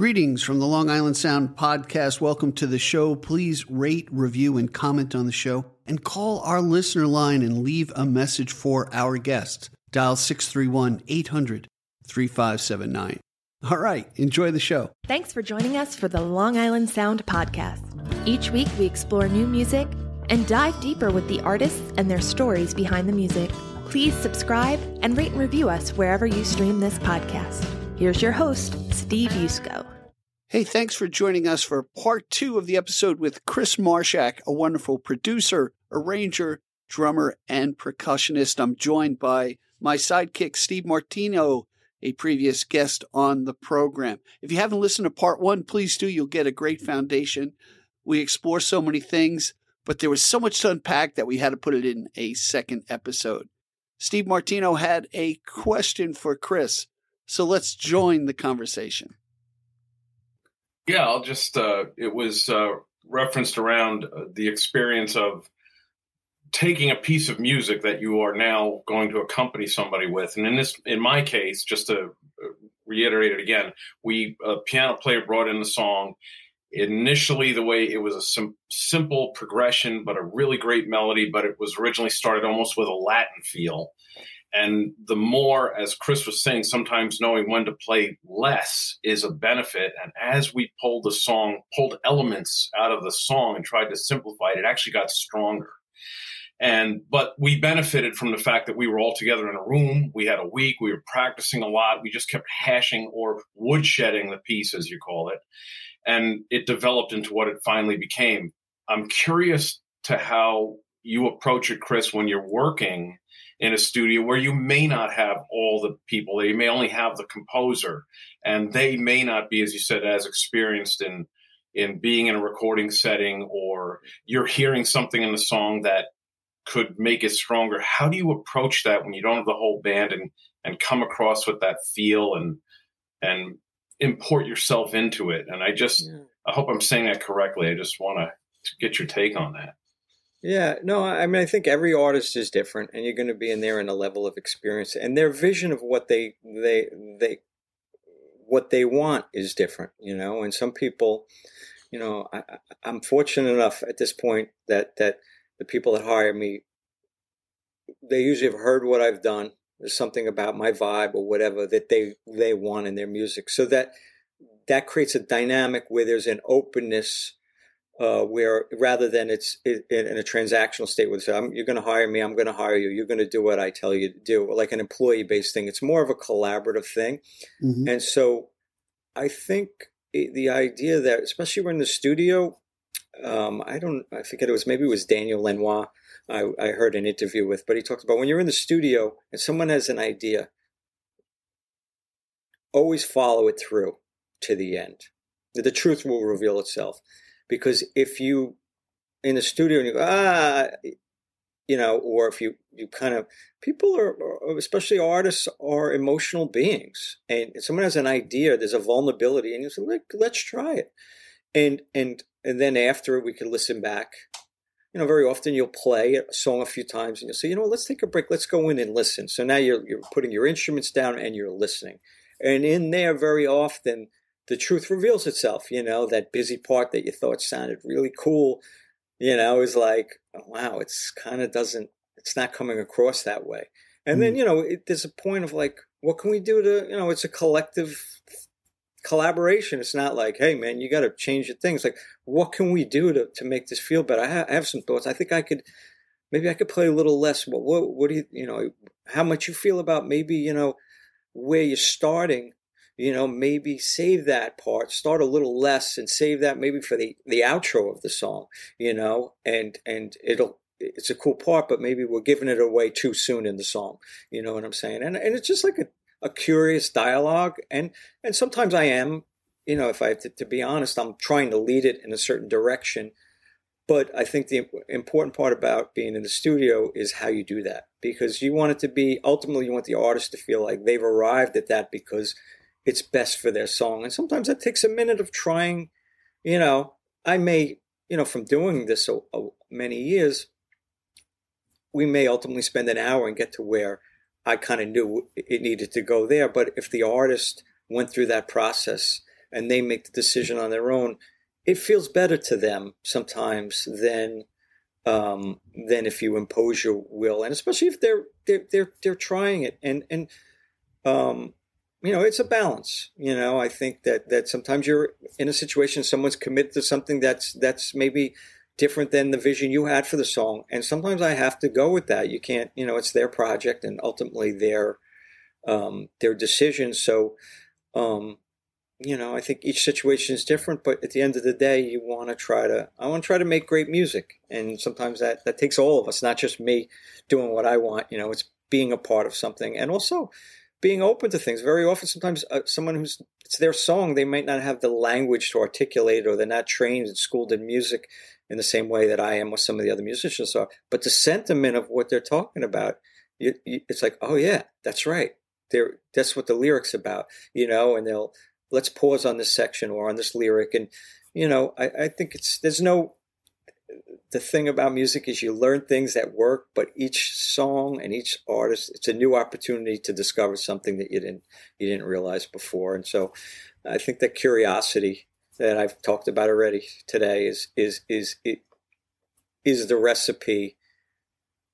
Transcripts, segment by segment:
Greetings from the Long Island Sound podcast. Welcome to the show. Please rate, review, and comment on the show, and call our listener line and leave a message for our guest. Dial 631 800 3579. All right, enjoy the show. Thanks for joining us for the Long Island Sound podcast. Each week, we explore new music and dive deeper with the artists and their stories behind the music. Please subscribe and rate and review us wherever you stream this podcast. Here's your host, Steve Yusko. Hey, thanks for joining us for part two of the episode with Chris Marshak, a wonderful producer, arranger, drummer, and percussionist. I'm joined by my sidekick, Steve Martino, a previous guest on the program. If you haven't listened to part one, please do. You'll get a great foundation. We explore so many things, but there was so much to unpack that we had to put it in a second episode. Steve Martino had a question for Chris. So let's join the conversation. Yeah, I'll just, uh, it was uh, referenced around uh, the experience of taking a piece of music that you are now going to accompany somebody with. And in this, in my case, just to uh, reiterate it again, we, a piano player brought in the song. Initially, the way it was a sim- simple progression, but a really great melody, but it was originally started almost with a Latin feel and the more, as Chris was saying, sometimes knowing when to play less is a benefit. And as we pulled the song, pulled elements out of the song and tried to simplify it, it actually got stronger. And, but we benefited from the fact that we were all together in a room. We had a week. We were practicing a lot. We just kept hashing or woodshedding the piece, as you call it. And it developed into what it finally became. I'm curious to how you approach it, Chris, when you're working in a studio where you may not have all the people. You may only have the composer and they may not be as you said as experienced in in being in a recording setting or you're hearing something in the song that could make it stronger. How do you approach that when you don't have the whole band and and come across with that feel and and import yourself into it? And i just yeah. i hope i'm saying that correctly. I just want to get your take on that yeah, no, I mean, I think every artist is different, and you're going to be in there in a level of experience, and their vision of what they they they what they want is different, you know. And some people, you know, I, I'm fortunate enough at this point that that the people that hire me, they usually have heard what I've done. There's something about my vibe or whatever that they they want in their music, so that that creates a dynamic where there's an openness uh, where rather than it's in, in a transactional state with you're going to hire me, I'm going to hire you, you're going to do what I tell you to do, like an employee based thing. It's more of a collaborative thing. Mm-hmm. And so I think the idea that, especially when in the studio, um, I don't, I forget it was maybe it was Daniel Lanois I, I heard an interview with, but he talked about when you're in the studio and someone has an idea, always follow it through to the end. The truth will reveal itself because if you in the studio and you go ah you know or if you you kind of people are especially artists are emotional beings. And someone has an idea there's a vulnerability and you say Let, let's try it. And and and then after we can listen back. You know very often you'll play a song a few times and you'll say you know what, let's take a break. Let's go in and listen. So now you're you're putting your instruments down and you're listening. And in there very often the truth reveals itself. You know, that busy part that you thought sounded really cool, you know, is like, oh, wow, it's kind of doesn't, it's not coming across that way. And mm. then, you know, it, there's a point of like, what can we do to, you know, it's a collective collaboration. It's not like, hey, man, you got to change your things. Like, what can we do to, to make this feel better? I, ha- I have some thoughts. I think I could, maybe I could play a little less. But what, what do you, you know, how much you feel about maybe, you know, where you're starting you know, maybe save that part, start a little less and save that maybe for the, the outro of the song, you know, and, and it'll, it's a cool part, but maybe we're giving it away too soon in the song. You know what I'm saying? And, and it's just like a, a curious dialogue. And, and sometimes I am, you know, if I have to, to be honest, I'm trying to lead it in a certain direction. But I think the important part about being in the studio is how you do that because you want it to be ultimately you want the artist to feel like they've arrived at that because it's best for their song. And sometimes that takes a minute of trying. You know, I may, you know, from doing this so, many years, we may ultimately spend an hour and get to where I kind of knew it needed to go there. But if the artist went through that process, and they make the decision on their own, it feels better to them sometimes than um, than if you impose your will, and especially if they're they're they're, they're trying it, and and um, you know, it's a balance. You know, I think that that sometimes you're in a situation, someone's committed to something that's that's maybe different than the vision you had for the song, and sometimes I have to go with that. You can't, you know, it's their project and ultimately their um, their decision. So, um, you know, I think each situation is different, but at the end of the day, you want to try to, I want to try to make great music. And sometimes that, that takes all of us, not just me doing what I want. You know, it's being a part of something and also being open to things. Very often, sometimes uh, someone who's, it's their song, they might not have the language to articulate or they're not trained and schooled in music in the same way that I am with some of the other musicians are. But the sentiment of what they're talking about, you, you, it's like, oh yeah, that's right. They're, that's what the lyrics about, you know, and they'll, let's pause on this section or on this lyric. And, you know, I, I think it's, there's no, the thing about music is you learn things that work, but each song and each artist, it's a new opportunity to discover something that you didn't, you didn't realize before. And so I think that curiosity that I've talked about already today is, is, is, it, is the recipe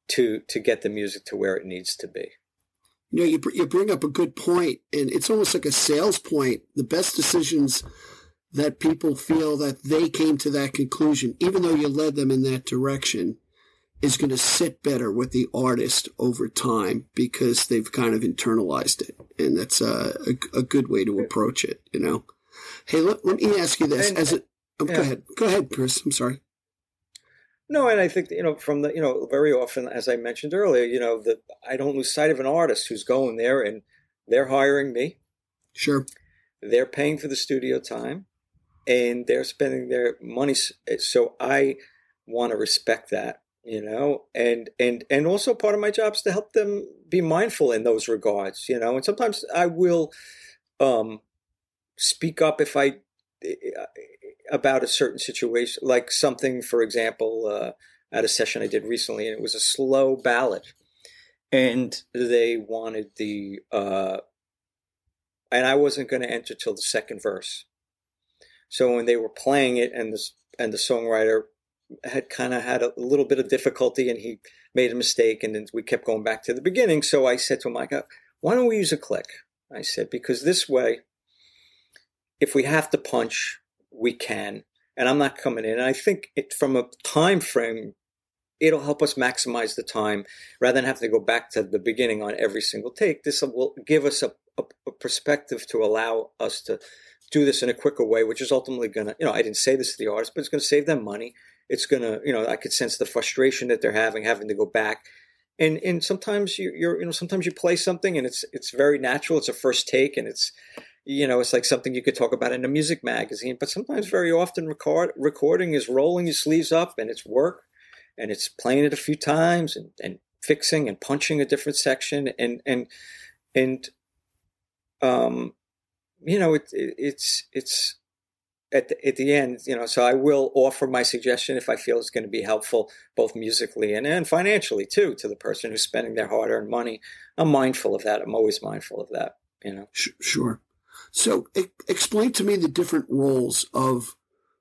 to, to get the music to where it needs to be you know, you, you bring up a good point, and it's almost like a sales point. The best decisions that people feel that they came to that conclusion, even though you led them in that direction, is going to sit better with the artist over time because they've kind of internalized it. And that's a, a, a good way to approach it, you know? Hey, let, let me ask you this. And, as a, oh, yeah. Go ahead. Go ahead, Chris. I'm sorry. No, and I think you know from the you know very often, as I mentioned earlier, you know that I don't lose sight of an artist who's going there and they're hiring me. Sure. They're paying for the studio time, and they're spending their money. So I want to respect that, you know, and and and also part of my job is to help them be mindful in those regards, you know. And sometimes I will um, speak up if I about a certain situation, like something, for example, uh, at a session I did recently, and it was a slow ballad, and they wanted the, uh, and I wasn't going to enter till the second verse. So when they were playing it, and the and the songwriter had kind of had a little bit of difficulty, and he made a mistake, and then we kept going back to the beginning. So I said to him, "I got, uh, why don't we use a click?" I said because this way, if we have to punch, we can. And I'm not coming in. And I think it, from a time frame, it'll help us maximize the time rather than have to go back to the beginning on every single take. This will give us a, a, a perspective to allow us to do this in a quicker way, which is ultimately going to, you know, I didn't say this to the artist, but it's going to save them money. It's going to, you know, I could sense the frustration that they're having, having to go back. And, and sometimes you, you're, you know, sometimes you play something and it's, it's very natural. It's a first take and it's, you know, it's like something you could talk about in a music magazine. But sometimes, very often, record recording is rolling your sleeves up and it's work, and it's playing it a few times and, and fixing and punching a different section and and and um, you know, it, it, it's it's at the, at the end, you know, so I will offer my suggestion if I feel it's going to be helpful, both musically and, and financially too, to the person who's spending their hard earned money. I'm mindful of that. I'm always mindful of that, you know. Sure. So e- explain to me the different roles of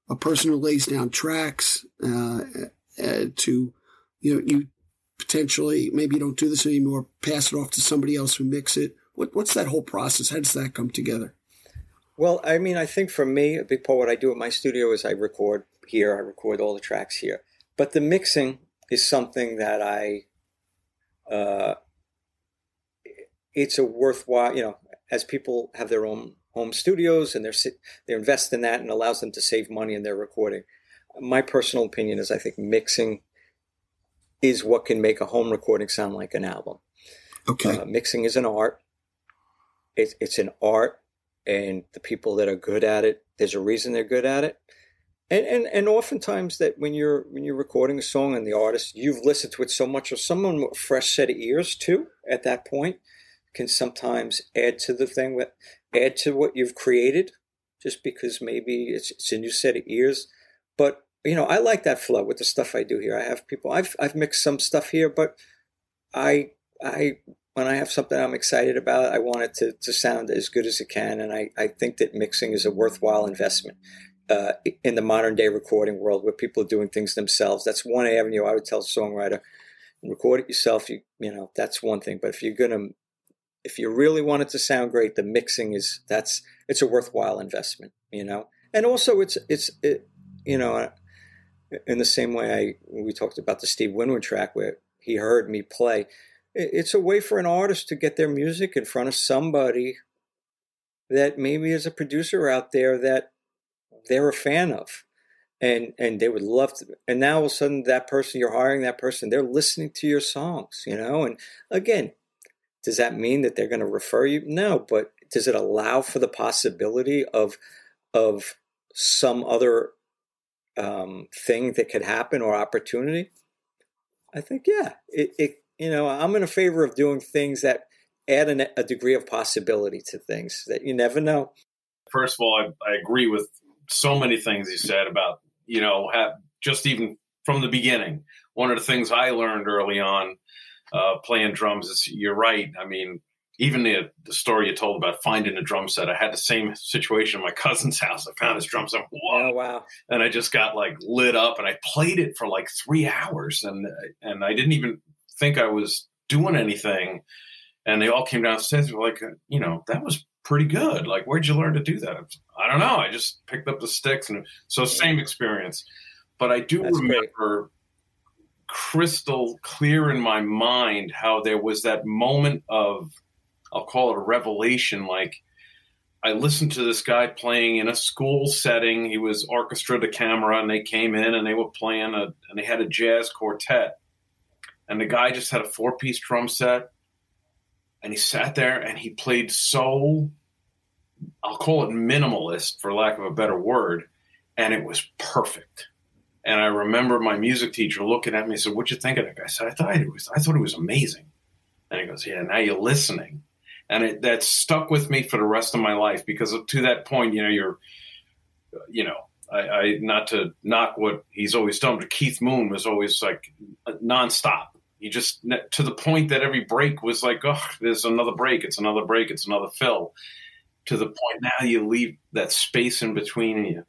a person who lays down tracks uh, uh, to, you know, you potentially, maybe you don't do this anymore, pass it off to somebody else who mix it. What, what's that whole process? How does that come together? Well, I mean, I think for me, a big part of what I do at my studio is I record here, I record all the tracks here. But the mixing is something that I, uh, it's a worthwhile, you know, as people have their own home studios and they're they invest in that and allows them to save money in their recording. My personal opinion is I think mixing is what can make a home recording sound like an album. Okay. Uh, mixing is an art. It's it's an art, and the people that are good at it, there's a reason they're good at it. And, and and oftentimes that when you're when you're recording a song and the artist you've listened to it so much or someone with a fresh set of ears too at that point can sometimes add to the thing with add to what you've created just because maybe it's, it's a new set of ears. But you know, I like that flow with the stuff I do here. I have people. I've I've mixed some stuff here, but I I when I have something I'm excited about, I want it to, to sound as good as it can. And I, I think that mixing is a worthwhile investment uh, in the modern day recording world where people are doing things themselves. That's one avenue I would tell a songwriter. Record it yourself. You you know that's one thing. But if you're gonna, if you really want it to sound great, the mixing is that's it's a worthwhile investment. You know, and also it's it's it, you know in the same way I we talked about the Steve Winwood track where he heard me play. It's a way for an artist to get their music in front of somebody that maybe is a producer out there that they're a fan of and and they would love to and now all of a sudden that person you're hiring that person they're listening to your songs you know and again does that mean that they're going to refer you? No but does it allow for the possibility of of some other um, thing that could happen or opportunity? I think yeah it, it you know i'm in a favor of doing things that add an, a degree of possibility to things that you never know first of all I, I agree with so many things you said about you know have just even from the beginning. One of the things I learned early on uh, playing drums is you're right. I mean, even the, the story you told about finding a drum set, I had the same situation in my cousin's house. I found his drum set. Whoa. Oh wow! And I just got like lit up, and I played it for like three hours, and and I didn't even think I was doing anything. And they all came downstairs and were like, you know, that was pretty good. Like, where'd you learn to do that? I don't know. I just picked up the sticks, and so same experience. But I do That's remember great. crystal clear in my mind how there was that moment of, I'll call it a revelation. Like, I listened to this guy playing in a school setting. He was orchestra de camera, and they came in and they were playing a, and they had a jazz quartet, and the guy just had a four piece drum set and he sat there and he played so I'll call it minimalist for lack of a better word, and it was perfect. And I remember my music teacher looking at me and said, "What'd you think of that guy?" I said, "I thought it was I thought it was amazing." And he goes, "Yeah, now you're listening." And it, that stuck with me for the rest of my life because to that point, you know, you're, you know, I, I not to knock what he's always done, but Keith Moon was always like nonstop you just to the point that every break was like, oh, there's another break, it's another break, it's another fill. To the point now you leave that space in between and you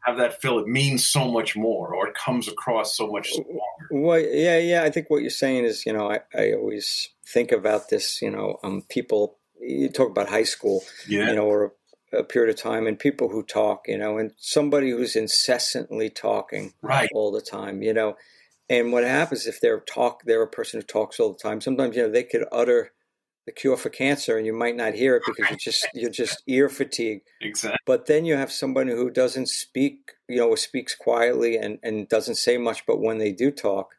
have that fill. It means so much more, or it comes across so much stronger. Well, yeah, yeah. I think what you're saying is, you know, I, I always think about this. You know, um, people. You talk about high school, yeah. you know, or a period of time and people who talk, you know, and somebody who's incessantly talking right. all the time, you know, and what happens if they're talk they're a person who talks all the time? Sometimes you know they could utter the cure for cancer and you might not hear it because you're just you're just ear fatigue. Exactly. But then you have somebody who doesn't speak, you know, speaks quietly and, and doesn't say much, but when they do talk,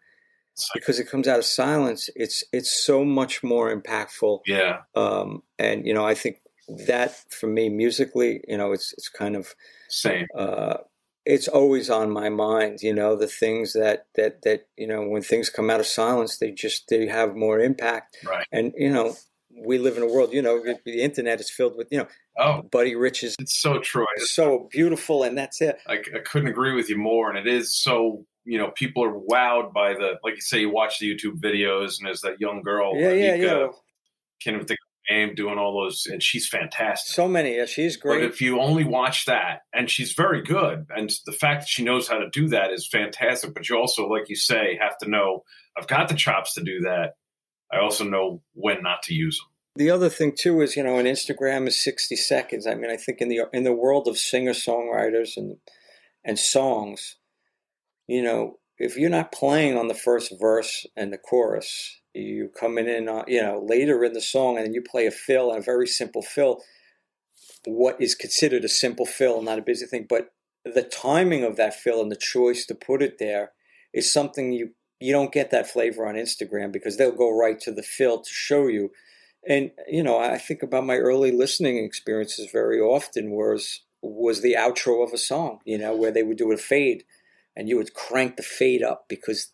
because it comes out of silence, it's it's so much more impactful. Yeah. Um, and you know, I think that for me musically, you know, it's it's kind of same. Uh, it's always on my mind you know the things that that that you know when things come out of silence they just they have more impact. Right. And you know we live in a world you know the internet is filled with you know oh. Buddy rich's it's so true. It's so beautiful and that's it. I, I couldn't agree with you more and it is so you know people are wowed by the like you say you watch the youtube videos and there's that young girl yeah yeah yeah. can't even think name doing all those, and she's fantastic. So many, yeah, she's great. But if you only watch that, and she's very good, and the fact that she knows how to do that is fantastic. But you also, like you say, have to know I've got the chops to do that. I also know when not to use them. The other thing too is, you know, an Instagram is sixty seconds. I mean, I think in the in the world of singer songwriters and and songs, you know, if you're not playing on the first verse and the chorus, you coming in, uh, you know, later in the song, and then you play a fill, and a very simple fill. What is considered a simple fill, not a busy thing, but the timing of that fill and the choice to put it there is something you you don't get that flavor on Instagram because they'll go right to the fill to show you. And you know, I think about my early listening experiences very often was was the outro of a song, you know, where they would do a fade and you would crank the fade up because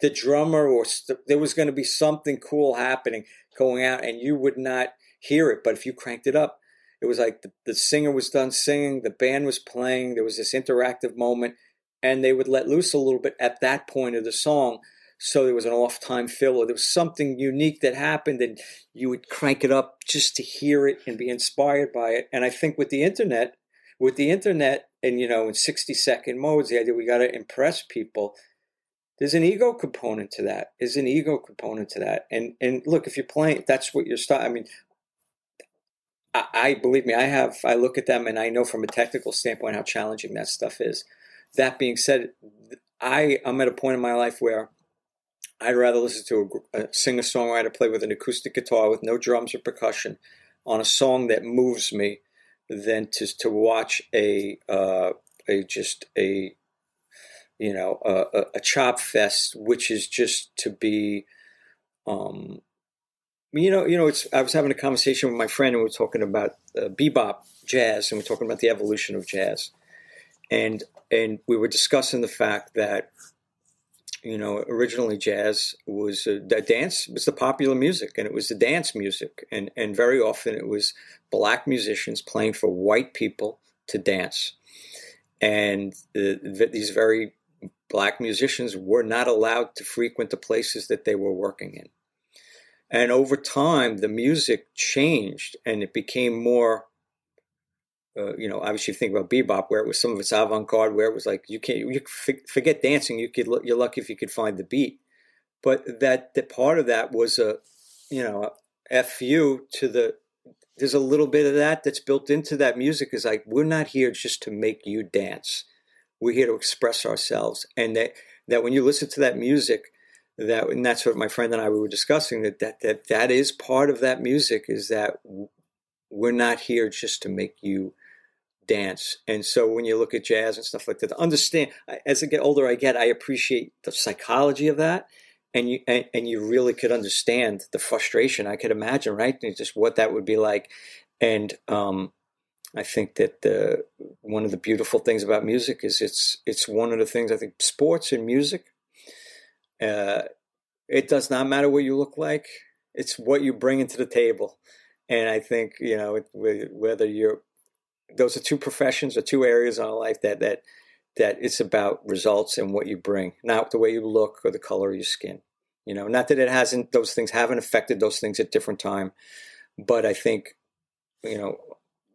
the drummer or st- there was going to be something cool happening going out and you would not hear it but if you cranked it up it was like the, the singer was done singing the band was playing there was this interactive moment and they would let loose a little bit at that point of the song so there was an off time fill or there was something unique that happened and you would crank it up just to hear it and be inspired by it and i think with the internet with the internet and you know in 60 second modes the idea we got to impress people there's an ego component to that. There's an ego component to that. And and look if you're playing that's what you're starting i mean I, I believe me i have i look at them and i know from a technical standpoint how challenging that stuff is. That being said i i'm at a point in my life where I'd rather listen to a, a singer songwriter play with an acoustic guitar with no drums or percussion on a song that moves me than to to watch a uh, a just a you know a, a chop fest, which is just to be. Um, you know, you know, it's. I was having a conversation with my friend, and we were talking about uh, bebop jazz, and we we're talking about the evolution of jazz, and and we were discussing the fact that you know, originally jazz was a, a dance was the popular music, and it was the dance music, and and very often it was black musicians playing for white people to dance, and the, these very black musicians were not allowed to frequent the places that they were working in. And over time, the music changed and it became more uh, you know, obviously you think about bebop, where it was some of its avant-garde, where it was like you can't, you forget dancing. You could, you're lucky if you could find the beat, but that the part of that was a, you know, a fu to the. There's a little bit of that that's built into that music. Is like we're not here just to make you dance. We're here to express ourselves, and that that when you listen to that music, that and that's what my friend and I we were discussing. That that that that is part of that music. Is that we're not here just to make you dance. And so when you look at jazz and stuff like that, understand as I get older, I get I appreciate the psychology of that, and you and, and you really could understand the frustration. I could imagine, right? Just what that would be like, and um, I think that the one of the beautiful things about music is it's it's one of the things I think sports and music. Uh, it does not matter what you look like; it's what you bring into the table. And I think you know whether you're those are two professions or two areas in our life that that that it's about results and what you bring, not the way you look or the color of your skin. You know, not that it hasn't; those things haven't affected those things at different time, but I think, you know,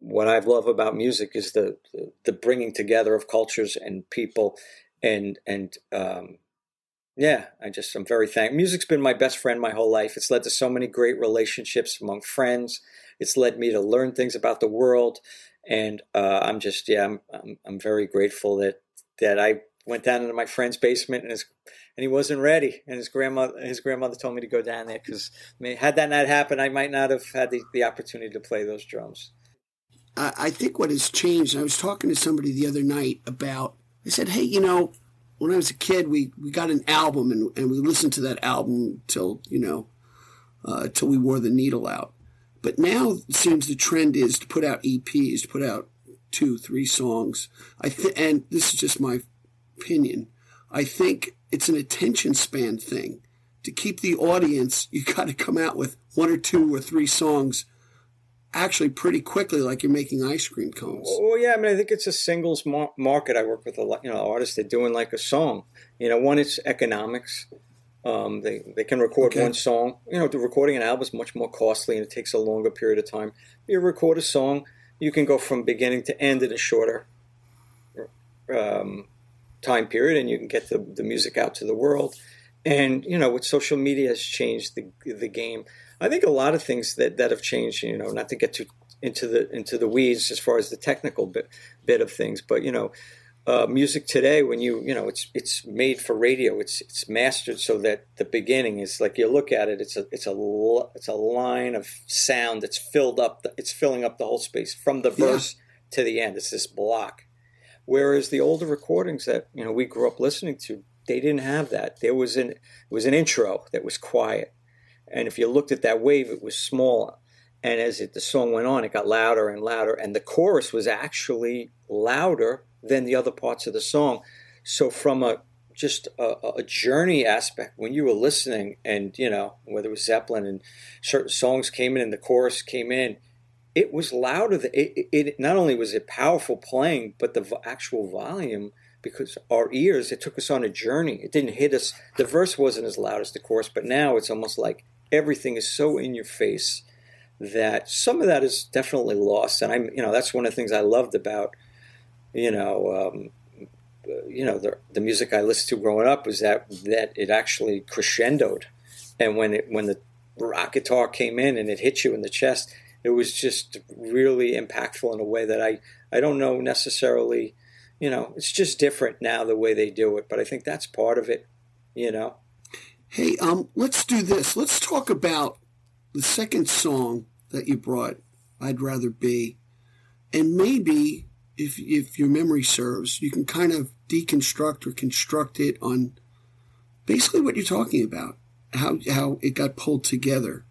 what I love about music is the the, bringing together of cultures and people, and and um, yeah, I just I'm very thankful. Music's been my best friend my whole life. It's led to so many great relationships among friends. It's led me to learn things about the world and uh, I'm just yeah I'm, I'm, I'm very grateful that that I went down into my friend's basement and his and he wasn't ready and his grandmother his grandmother told me to go down there because had that not happened I might not have had the, the opportunity to play those drums. I think what has changed. I was talking to somebody the other night about. I said, "Hey, you know, when I was a kid, we, we got an album and, and we listened to that album till you know, uh, till we wore the needle out. But now it seems the trend is to put out EPs, to put out two, three songs. I th- and this is just my opinion. I think it's an attention span thing. To keep the audience, you got to come out with one or two or three songs actually pretty quickly, like you're making ice cream cones. Well, yeah, I mean, I think it's a singles mar- market. I work with a lot, you know, artists that doing like a song. You know, one it's economics. Um, they they can record okay. one song. You know, the recording an album is much more costly and it takes a longer period of time. You record a song, you can go from beginning to end in a shorter um, time period, and you can get the, the music out to the world. And you know, with social media has changed the the game. I think a lot of things that, that have changed. You know, not to get too into the into the weeds as far as the technical bit bit of things, but you know, uh, music today when you you know it's it's made for radio it's it's mastered so that the beginning is like you look at it it's a it's a it's a line of sound that's filled up the, it's filling up the whole space from the verse yeah. to the end it's this block whereas the older recordings that you know we grew up listening to they didn't have that there was an it was an intro that was quiet and if you looked at that wave it was smaller. and as it, the song went on it got louder and louder and the chorus was actually louder than the other parts of the song. So from a just a, a, journey aspect when you were listening and you know whether it was zeppelin and certain songs came in and the chorus came in it was louder it, it, it not only was it powerful playing but the actual volume because our ears, it took us on a journey. It didn't hit us. The verse wasn't as loud as the chorus, but now it's almost like everything is so in your face that some of that is definitely lost. And I'm, you know, that's one of the things I loved about, you know, um, you know, the, the music I listened to growing up was that that it actually crescendoed, and when it when the rock guitar came in and it hit you in the chest, it was just really impactful in a way that I I don't know necessarily, you know, it's just different now the way they do it, but I think that's part of it, you know. Hey, um, let's do this. Let's talk about the second song that you brought. I'd rather be, and maybe if if your memory serves, you can kind of deconstruct or construct it on basically what you're talking about, how how it got pulled together.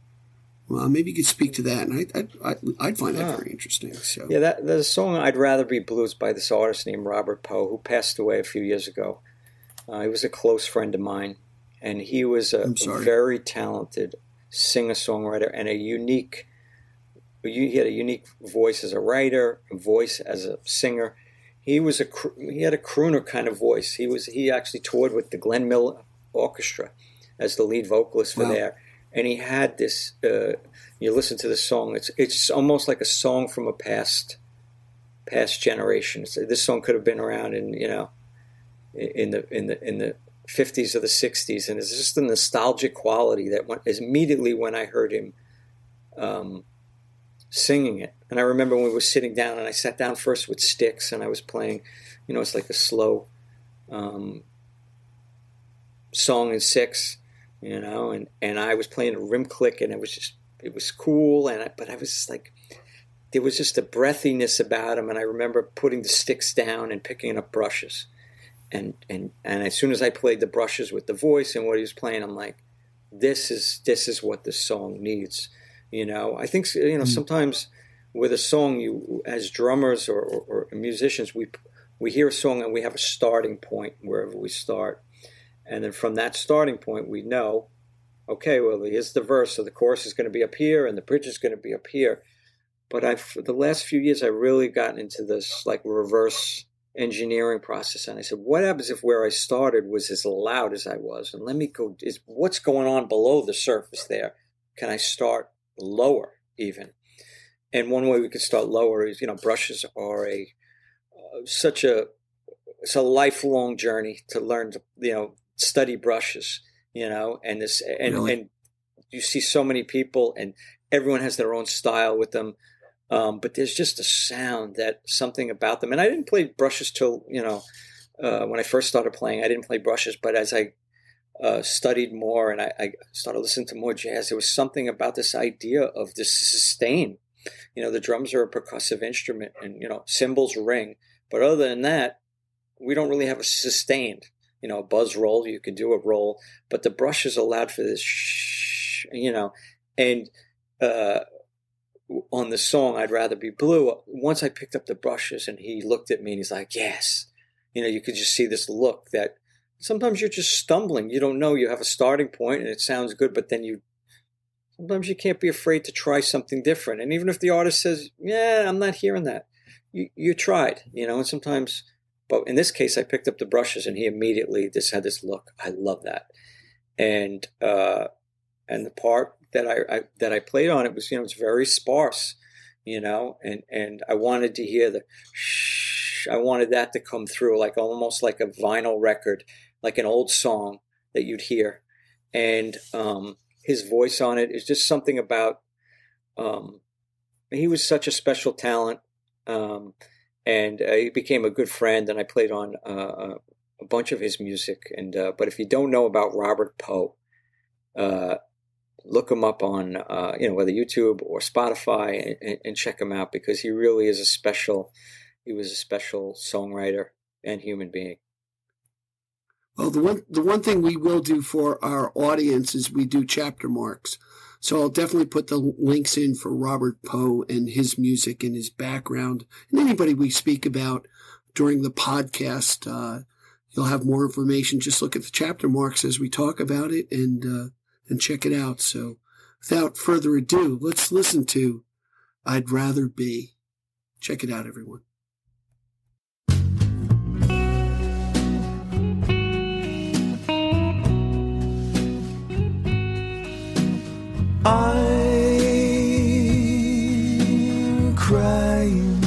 Well, maybe you could speak to that, and I, I, I'd find that very interesting. So yeah, that the song "I'd Rather Be Blues" by this artist named Robert Poe, who passed away a few years ago. Uh, he was a close friend of mine, and he was a, very talented singer-songwriter and a unique. He had a unique voice as a writer, a voice as a singer. He was a he had a crooner kind of voice. He was he actually toured with the Glenn Miller Orchestra as the lead vocalist for wow. there and he had this. Uh, you listen to the song; it's it's almost like a song from a past past generation. This song could have been around in you know in the in the in the 50s or the 60s, and it's just a nostalgic quality that went immediately when I heard him um, singing it. And I remember when we were sitting down, and I sat down first with sticks, and I was playing, you know, it's like a slow um, song in six, you know, and, and I was playing a rim click and it was just, it was cool. And I, but I was just like, there was just a breathiness about him. And I remember putting the sticks down and picking up brushes. And, and, and as soon as I played the brushes with the voice and what he was playing, I'm like, this is, this is what this song needs. You know, I think, you know, mm. sometimes with a song, you, as drummers or, or, or musicians, we, we hear a song and we have a starting point wherever we start and then from that starting point, we know, okay, well, here's the verse, so the chorus is going to be up here and the bridge is going to be up here. But I've, for the last few years, I've really gotten into this like reverse engineering process. And I said, what happens if where I started was as loud as I was? And let me go, is what's going on below the surface there? Can I start lower even? And one way we could start lower is, you know, brushes are a, uh, such a, it's a lifelong journey to learn to, you know, study brushes, you know, and this and really? and you see so many people and everyone has their own style with them. Um, but there's just a sound that something about them. And I didn't play brushes till, you know, uh, when I first started playing, I didn't play brushes, but as I uh, studied more and I, I, started listening to more jazz, there was something about this idea of this sustain. You know, the drums are a percussive instrument and, you know, cymbals ring. But other than that, we don't really have a sustained you know, a buzz roll. You could do a roll, but the brushes allowed for this, shh, you know, and uh, on the song, I'd rather be blue. Once I picked up the brushes and he looked at me and he's like, yes, you know, you could just see this look that sometimes you're just stumbling. You don't know. You have a starting point and it sounds good, but then you sometimes you can't be afraid to try something different. And even if the artist says, "Yeah, I'm not hearing that," you you tried, you know. And sometimes but in this case, I picked up the brushes and he immediately just had this look. I love that. And, uh, and the part that I, I, that I played on it was, you know, it's very sparse, you know, and, and I wanted to hear the shh, I wanted that to come through like almost like a vinyl record, like an old song that you'd hear. And, um, his voice on it is just something about, um, he was such a special talent. Um, and uh, he became a good friend. And I played on uh, a bunch of his music. And uh, but if you don't know about Robert Poe, uh, look him up on uh, you know whether YouTube or Spotify and, and, check him out because he really is a special. He was a special songwriter and human being. Well, the one the one thing we will do for our audience is we do chapter marks. So I'll definitely put the links in for Robert Poe and his music and his background and anybody we speak about during the podcast. Uh, you'll have more information. Just look at the chapter marks as we talk about it and, uh, and check it out. So without further ado, let's listen to I'd Rather Be. Check it out, everyone. I'm crying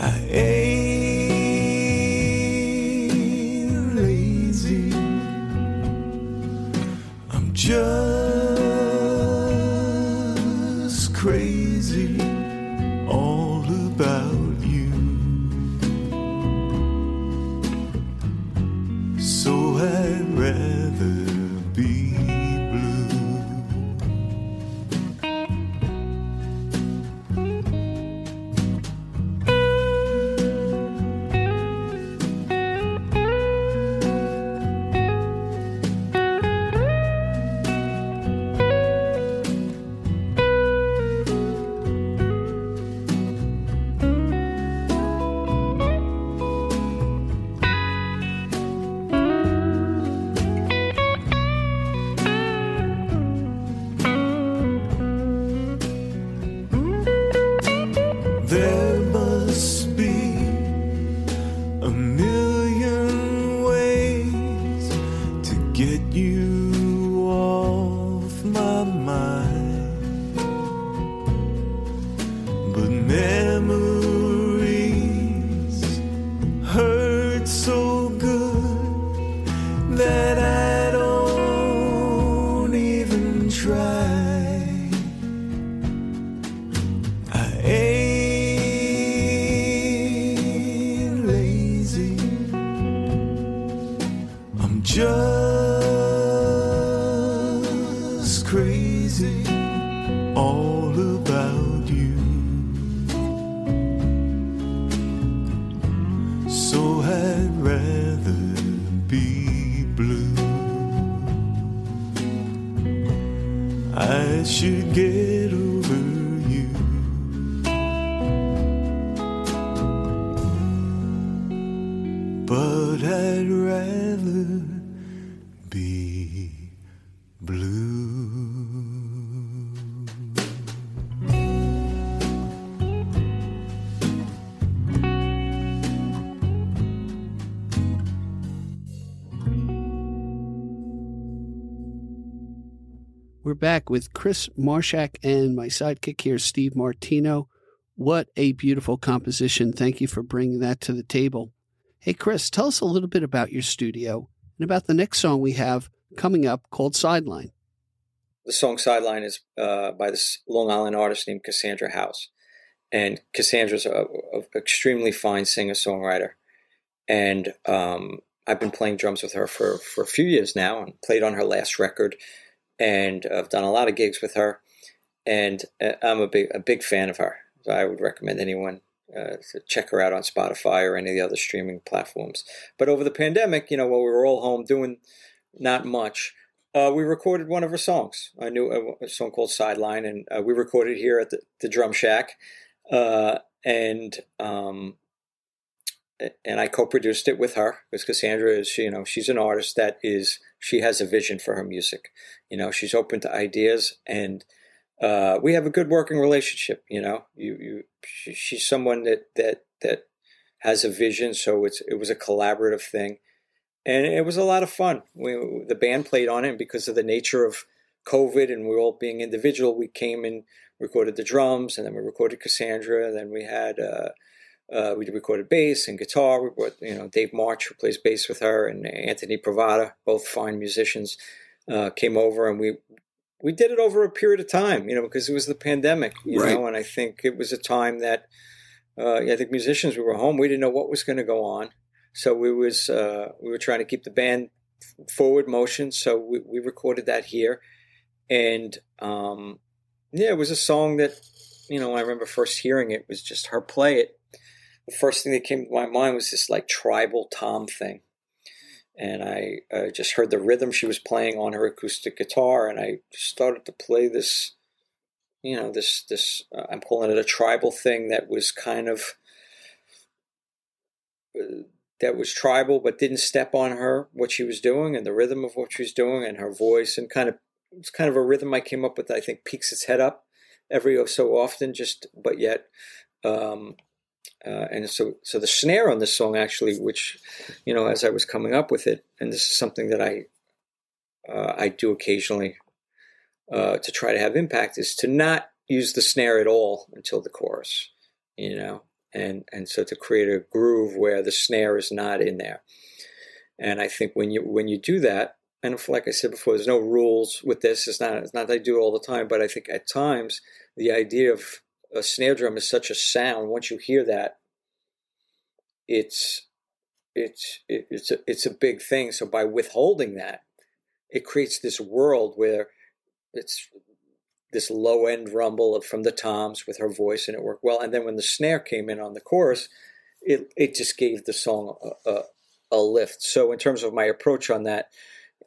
I back with Chris Marshak and my sidekick here, Steve Martino. What a beautiful composition. Thank you for bringing that to the table. Hey, Chris, tell us a little bit about your studio and about the next song we have coming up called Sideline. The song Sideline is uh, by this Long Island artist named Cassandra House. And Cassandra's a, a extremely fine singer songwriter. And um, I've been playing drums with her for, for a few years now and played on her last record. And I've done a lot of gigs with her. And uh, I'm a big, a big fan of her. So I would recommend anyone uh, to check her out on Spotify or any of the other streaming platforms. But over the pandemic, you know, while we were all home doing not much, uh, we recorded one of her songs. I knew a, a song called Sideline, and uh, we recorded here at the, the Drum Shack. Uh, and um, and I co-produced it with her because Cassandra is, you know, she's an artist that is, she has a vision for her music. You know, she's open to ideas, and uh, we have a good working relationship. You know, you you she, she's someone that that that has a vision, so it's it was a collaborative thing, and it was a lot of fun. We, the band played on it because of the nature of COVID and we are all being individual, we came and recorded the drums, and then we recorded Cassandra. And then we had uh, uh, we recorded bass and guitar. We brought you know Dave March, who plays bass with her, and Anthony Pravada, both fine musicians, uh, came over, and we we did it over a period of time, you know, because it was the pandemic, you Right. know, and I think it was a time that uh, I think musicians we were home, we didn't know what was going to go on, so we was uh, we were trying to keep the band forward motion, so we, we recorded that here, and um, yeah, it was a song that you know when I remember first hearing it was just her play it. The first thing that came to my mind was this like tribal tom thing and I uh, just heard the rhythm she was playing on her acoustic guitar, and I started to play this, you know, this this uh, I'm calling it a tribal thing that was kind of uh, that was tribal, but didn't step on her what she was doing and the rhythm of what she was doing and her voice and kind of it's kind of a rhythm I came up with. that I think peaks its head up every so often, just but yet. Um, uh, and so, so the snare on this song actually, which, you know, as I was coming up with it, and this is something that I, uh, I do occasionally uh, to try to have impact, is to not use the snare at all until the chorus, you know, and and so to create a groove where the snare is not in there. And I think when you when you do that, and if, like I said before, there's no rules with this. It's not it's not that I do it all the time, but I think at times the idea of a snare drum is such a sound. Once you hear that, it's it's it's a, it's a big thing. So by withholding that, it creates this world where it's this low end rumble from the toms with her voice, and it worked well. And then when the snare came in on the chorus, it it just gave the song a, a, a lift. So in terms of my approach on that,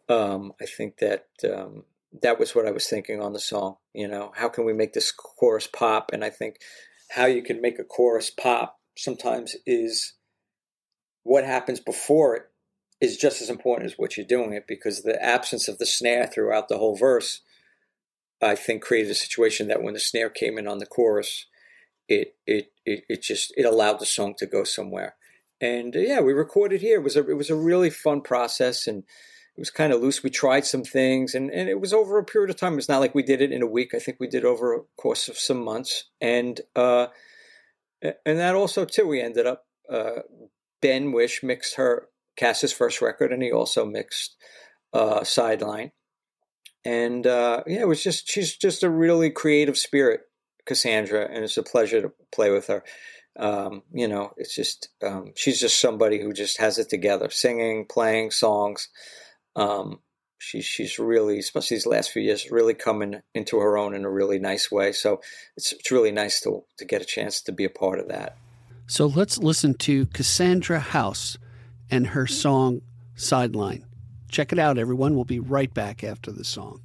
um, I think that um, that was what I was thinking on the song. You know, how can we make this chorus pop? And I think how you can make a chorus pop sometimes is what happens before it is just as important as what you're doing it because the absence of the snare throughout the whole verse, I think, created a situation that when the snare came in on the chorus, it it it, it just it allowed the song to go somewhere. And uh, yeah, we recorded here. It was a it was a really fun process and it was kind of loose. We tried some things, and, and it was over a period of time. It's not like we did it in a week. I think we did over a course of some months, and uh, and that also too. We ended up uh, Ben Wisch mixed her Cass's first record, and he also mixed uh, Sideline, and uh, yeah, it was just she's just a really creative spirit, Cassandra, and it's a pleasure to play with her. Um, you know, it's just um, she's just somebody who just has it together, singing, playing songs um, she's she's really, especially these last few years, really coming into her own in a really nice way. So it's it's really nice to to get a chance to be a part of that. So let's listen to Cassandra House and her song Sideline. Check it out, everyone. We'll be right back after the song.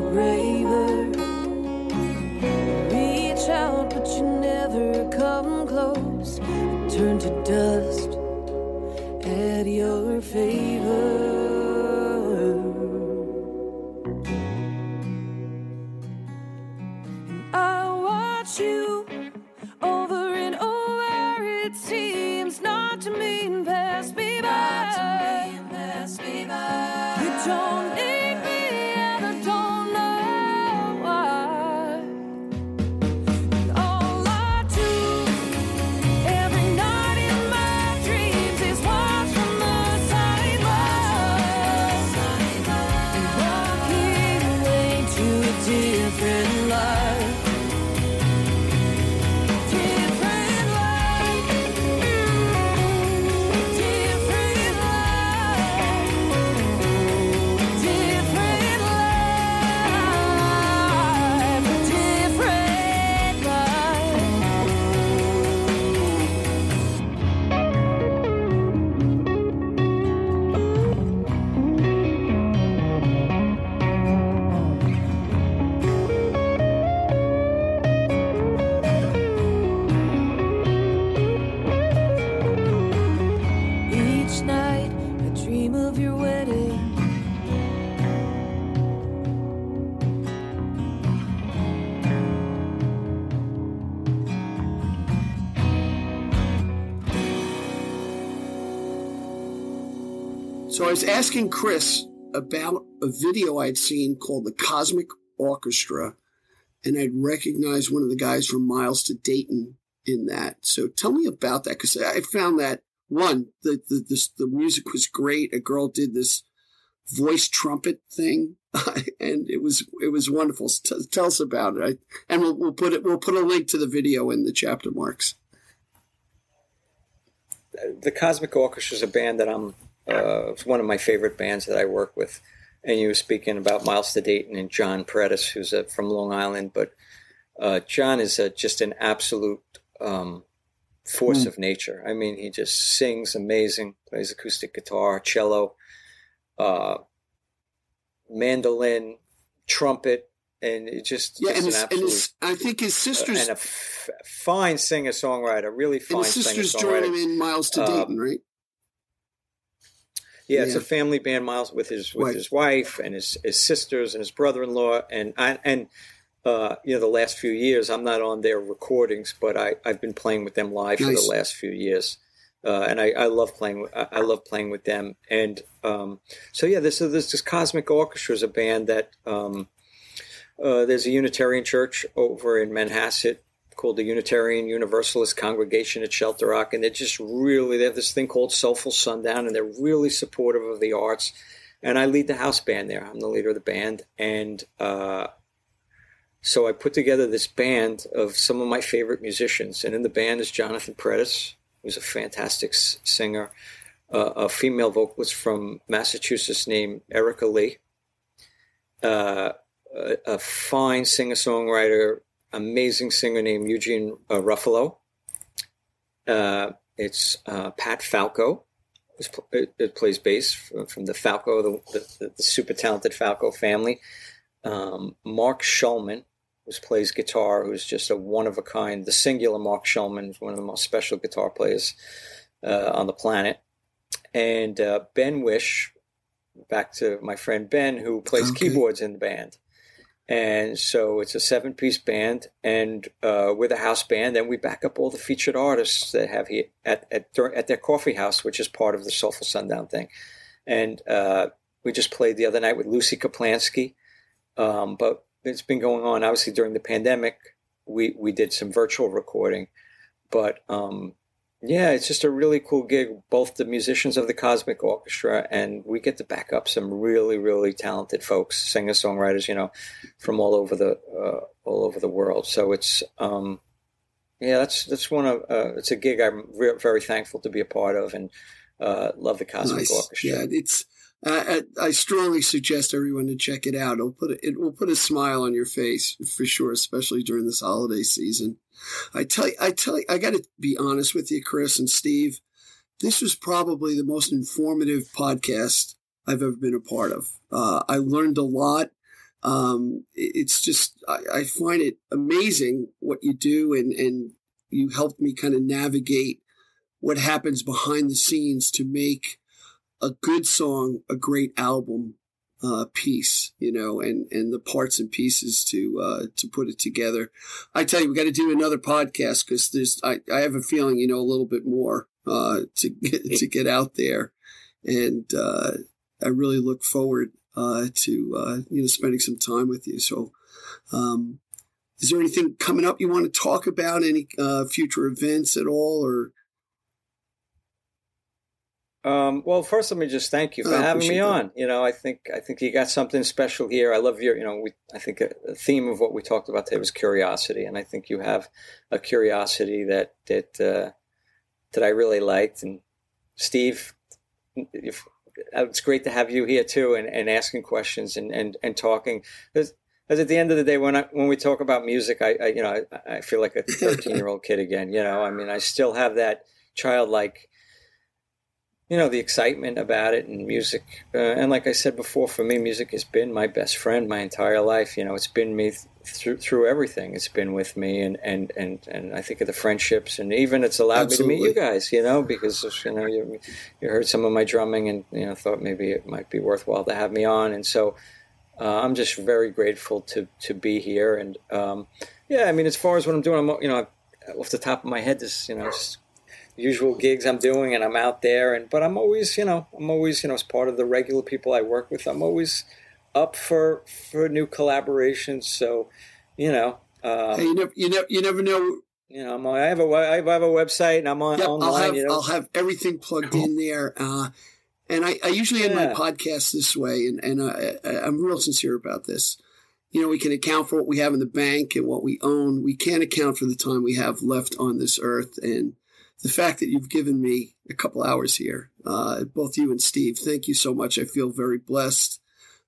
Were braver. Reach out, but you never come close. Turn to dust at your favor. So I was asking Chris about a video I'd seen called The Cosmic Orchestra, and I'd recognized one of the guys from Miles to Dayton in that. So tell me about that because I found that one, the the this, the music was great. A girl did this voice trumpet thing, and it was it was wonderful. T- tell us about it, I, and we'll, we'll put it we'll put a link to the video in the chapter marks. the Cosmic Orchestra is a band that I'm. Uh, it's one of my favorite bands that I work with. And you were speaking about Miles to Dayton and John Paredes, who's uh, from Long Island, but uh, John is uh, just an absolute um, force Mm. of nature. I mean, he just sings amazing, plays acoustic guitar, cello, uh, mandolin, trumpet, and it just, Yeah, and an his, and his, I think his sisters and a f- fine singer songwriter, really and fine his singer sisters join him in Miles to Uh, Dayton, right? Yeah, it's Yeah. a family band, Miles, with his with Right. his wife and his, his sisters and his brother in law, and I and uh, you know the last few years I'm not on their recordings, but I I've been playing with them live for the last few years, uh, and I, I love playing I love playing with them, and um, so yeah, this is this, this Cosmic Orchestra is a band that um, uh, there's a Unitarian church over in Manhasset called the Unitarian Universalist Congregation at Shelter Rock, and they're just really they have this thing called Soulful Sundown, and they're really supportive of the arts. And I lead the house band there. I'm the leader of the band, and uh, so I put together this band of some of my favorite musicians. And in the band is Jonathan Paredes, who's a fantastic s- singer, uh, a female vocalist from Massachusetts named Erica Leigh, uh, a, a fine singer songwriter amazing singer named Eugene uh, Ruffalo. Uh, it's uh, Pat Falco. It, it plays bass from, from the Falco, the, the, the super talented Falco family. Um, Mark Schulman, who plays guitar, who's just a one of a kind. The singular Mark Schulman is one of the most special guitar players uh, on the planet. And uh, Ben Wisch, back to my friend Ben, who plays Okay. keyboards in the band. And so it's a seven piece band, and uh, with a house band, and we back up all the featured artists that have here at, at, at their coffee house, which is part of the Soulful Sundown thing. And uh, we just played the other night with Lucy Kaplansky. Um, but it's been going on. Obviously, during the pandemic, we we did some virtual recording, but um, yeah, it's just a really cool gig. Both the musicians of the Cosmic Orchestra and we get to back up some really, really talented folks, singer songwriters, you know, from all over the uh, all over the world. So it's um, yeah, that's that's one of uh, it's a gig I'm re- very thankful to be a part of and uh, love the Cosmic Nice. Orchestra. Yeah, it's. I, I strongly suggest everyone to check it out. It'll put a, it will put a smile on your face for sure, especially during this holiday season. I tell you, I tell you, I got to be honest with you, Chris and Steve. This was probably the most informative podcast I've ever been a part of. Uh, I learned a lot. Um, it's just I, I find it amazing what you do, and and you helped me kind of navigate what happens behind the scenes to make a good song, a great album uh, piece, you know, and and the parts and pieces to uh, to put it together. I tell you, we got to do another podcast because there's I, I have a feeling you know a little bit more uh, to get to get out there, and uh, I really look forward uh, to uh, you know spending some time with you. So. Um, is there anything coming up you want to talk about? Any uh, future events at all, or Um, well, first, let me just thank you for having me appreciate that. on. You know, I think I think you got something special here. I love your, you know, we, I think a, a theme of what we talked about today was curiosity, and I think you have a curiosity that that uh, that I really liked. And Steve, if, it's great to have you here too, and, and asking questions and and and talking. Because at the end of the day, when I when we talk about music, I, I you know I, I feel like a thirteen year old kid again. You know, I mean, I still have that childlike you know the excitement about it and music uh, and like i said before for me music has been my best friend my entire life. You know it's been me th- through through everything. It's been with me and and and and i think of the friendships and even it's allowed me to meet you guys you know because you know you, you heard some of my drumming and you know thought maybe it might be worthwhile to have me on. And so uh, i'm just very grateful to to be here. And um, yeah i mean as far as what i'm doing i'm you know off the top of my head this you know just usual gigs I'm doing and I'm out there and but I'm always you know I'm always you know as part of the regular people I work with I'm always up for for new collaborations so you know um, hey, you never you never you never know you know I'm, on- I have a I have a website and I'm on Yeah, online I'll have you know I'll have everything plugged in there. Uh, and I, I usually end my podcast this way, and and I, I- I'm real sincere about this. You know, we can account for what we have in the bank and what we own. We can't account for the time we have left on this earth, and the fact that you've given me a couple hours here, uh, both you and Steve. Thank you so much. I feel very blessed.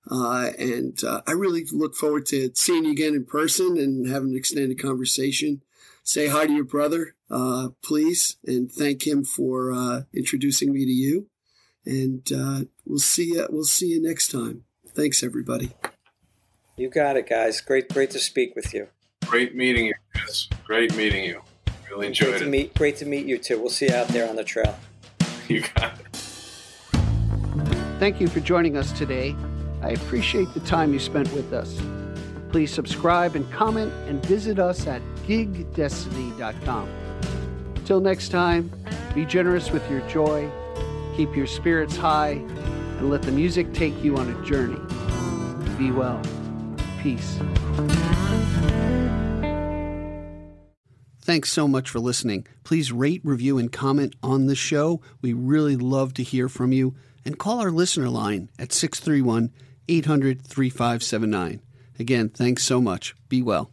Uh, and uh, I really look forward to seeing you again in person and having an extended conversation say hi to your brother, uh, please, and thank him for uh, introducing me to you. And uh, we'll see you. We'll see you next time. Thanks, everybody. you got it guys great great to speak with you Great meeting you, Chris. Great meeting you. Really great enjoyed to meet great to meet you too we'll see you out there on the trail You got it. Thank you for joining us today. I appreciate the time you spent with us. Please subscribe and comment and visit us at gigdestiny.com. Till next time, be generous with your joy, keep your spirits high, and let the music take you on a journey. Be well. Peace. Thanks so much for listening. Please rate, review, and comment on the show. We really love to hear from you. And call our listener line at 631 800 3579. Again, thanks so much. Be well.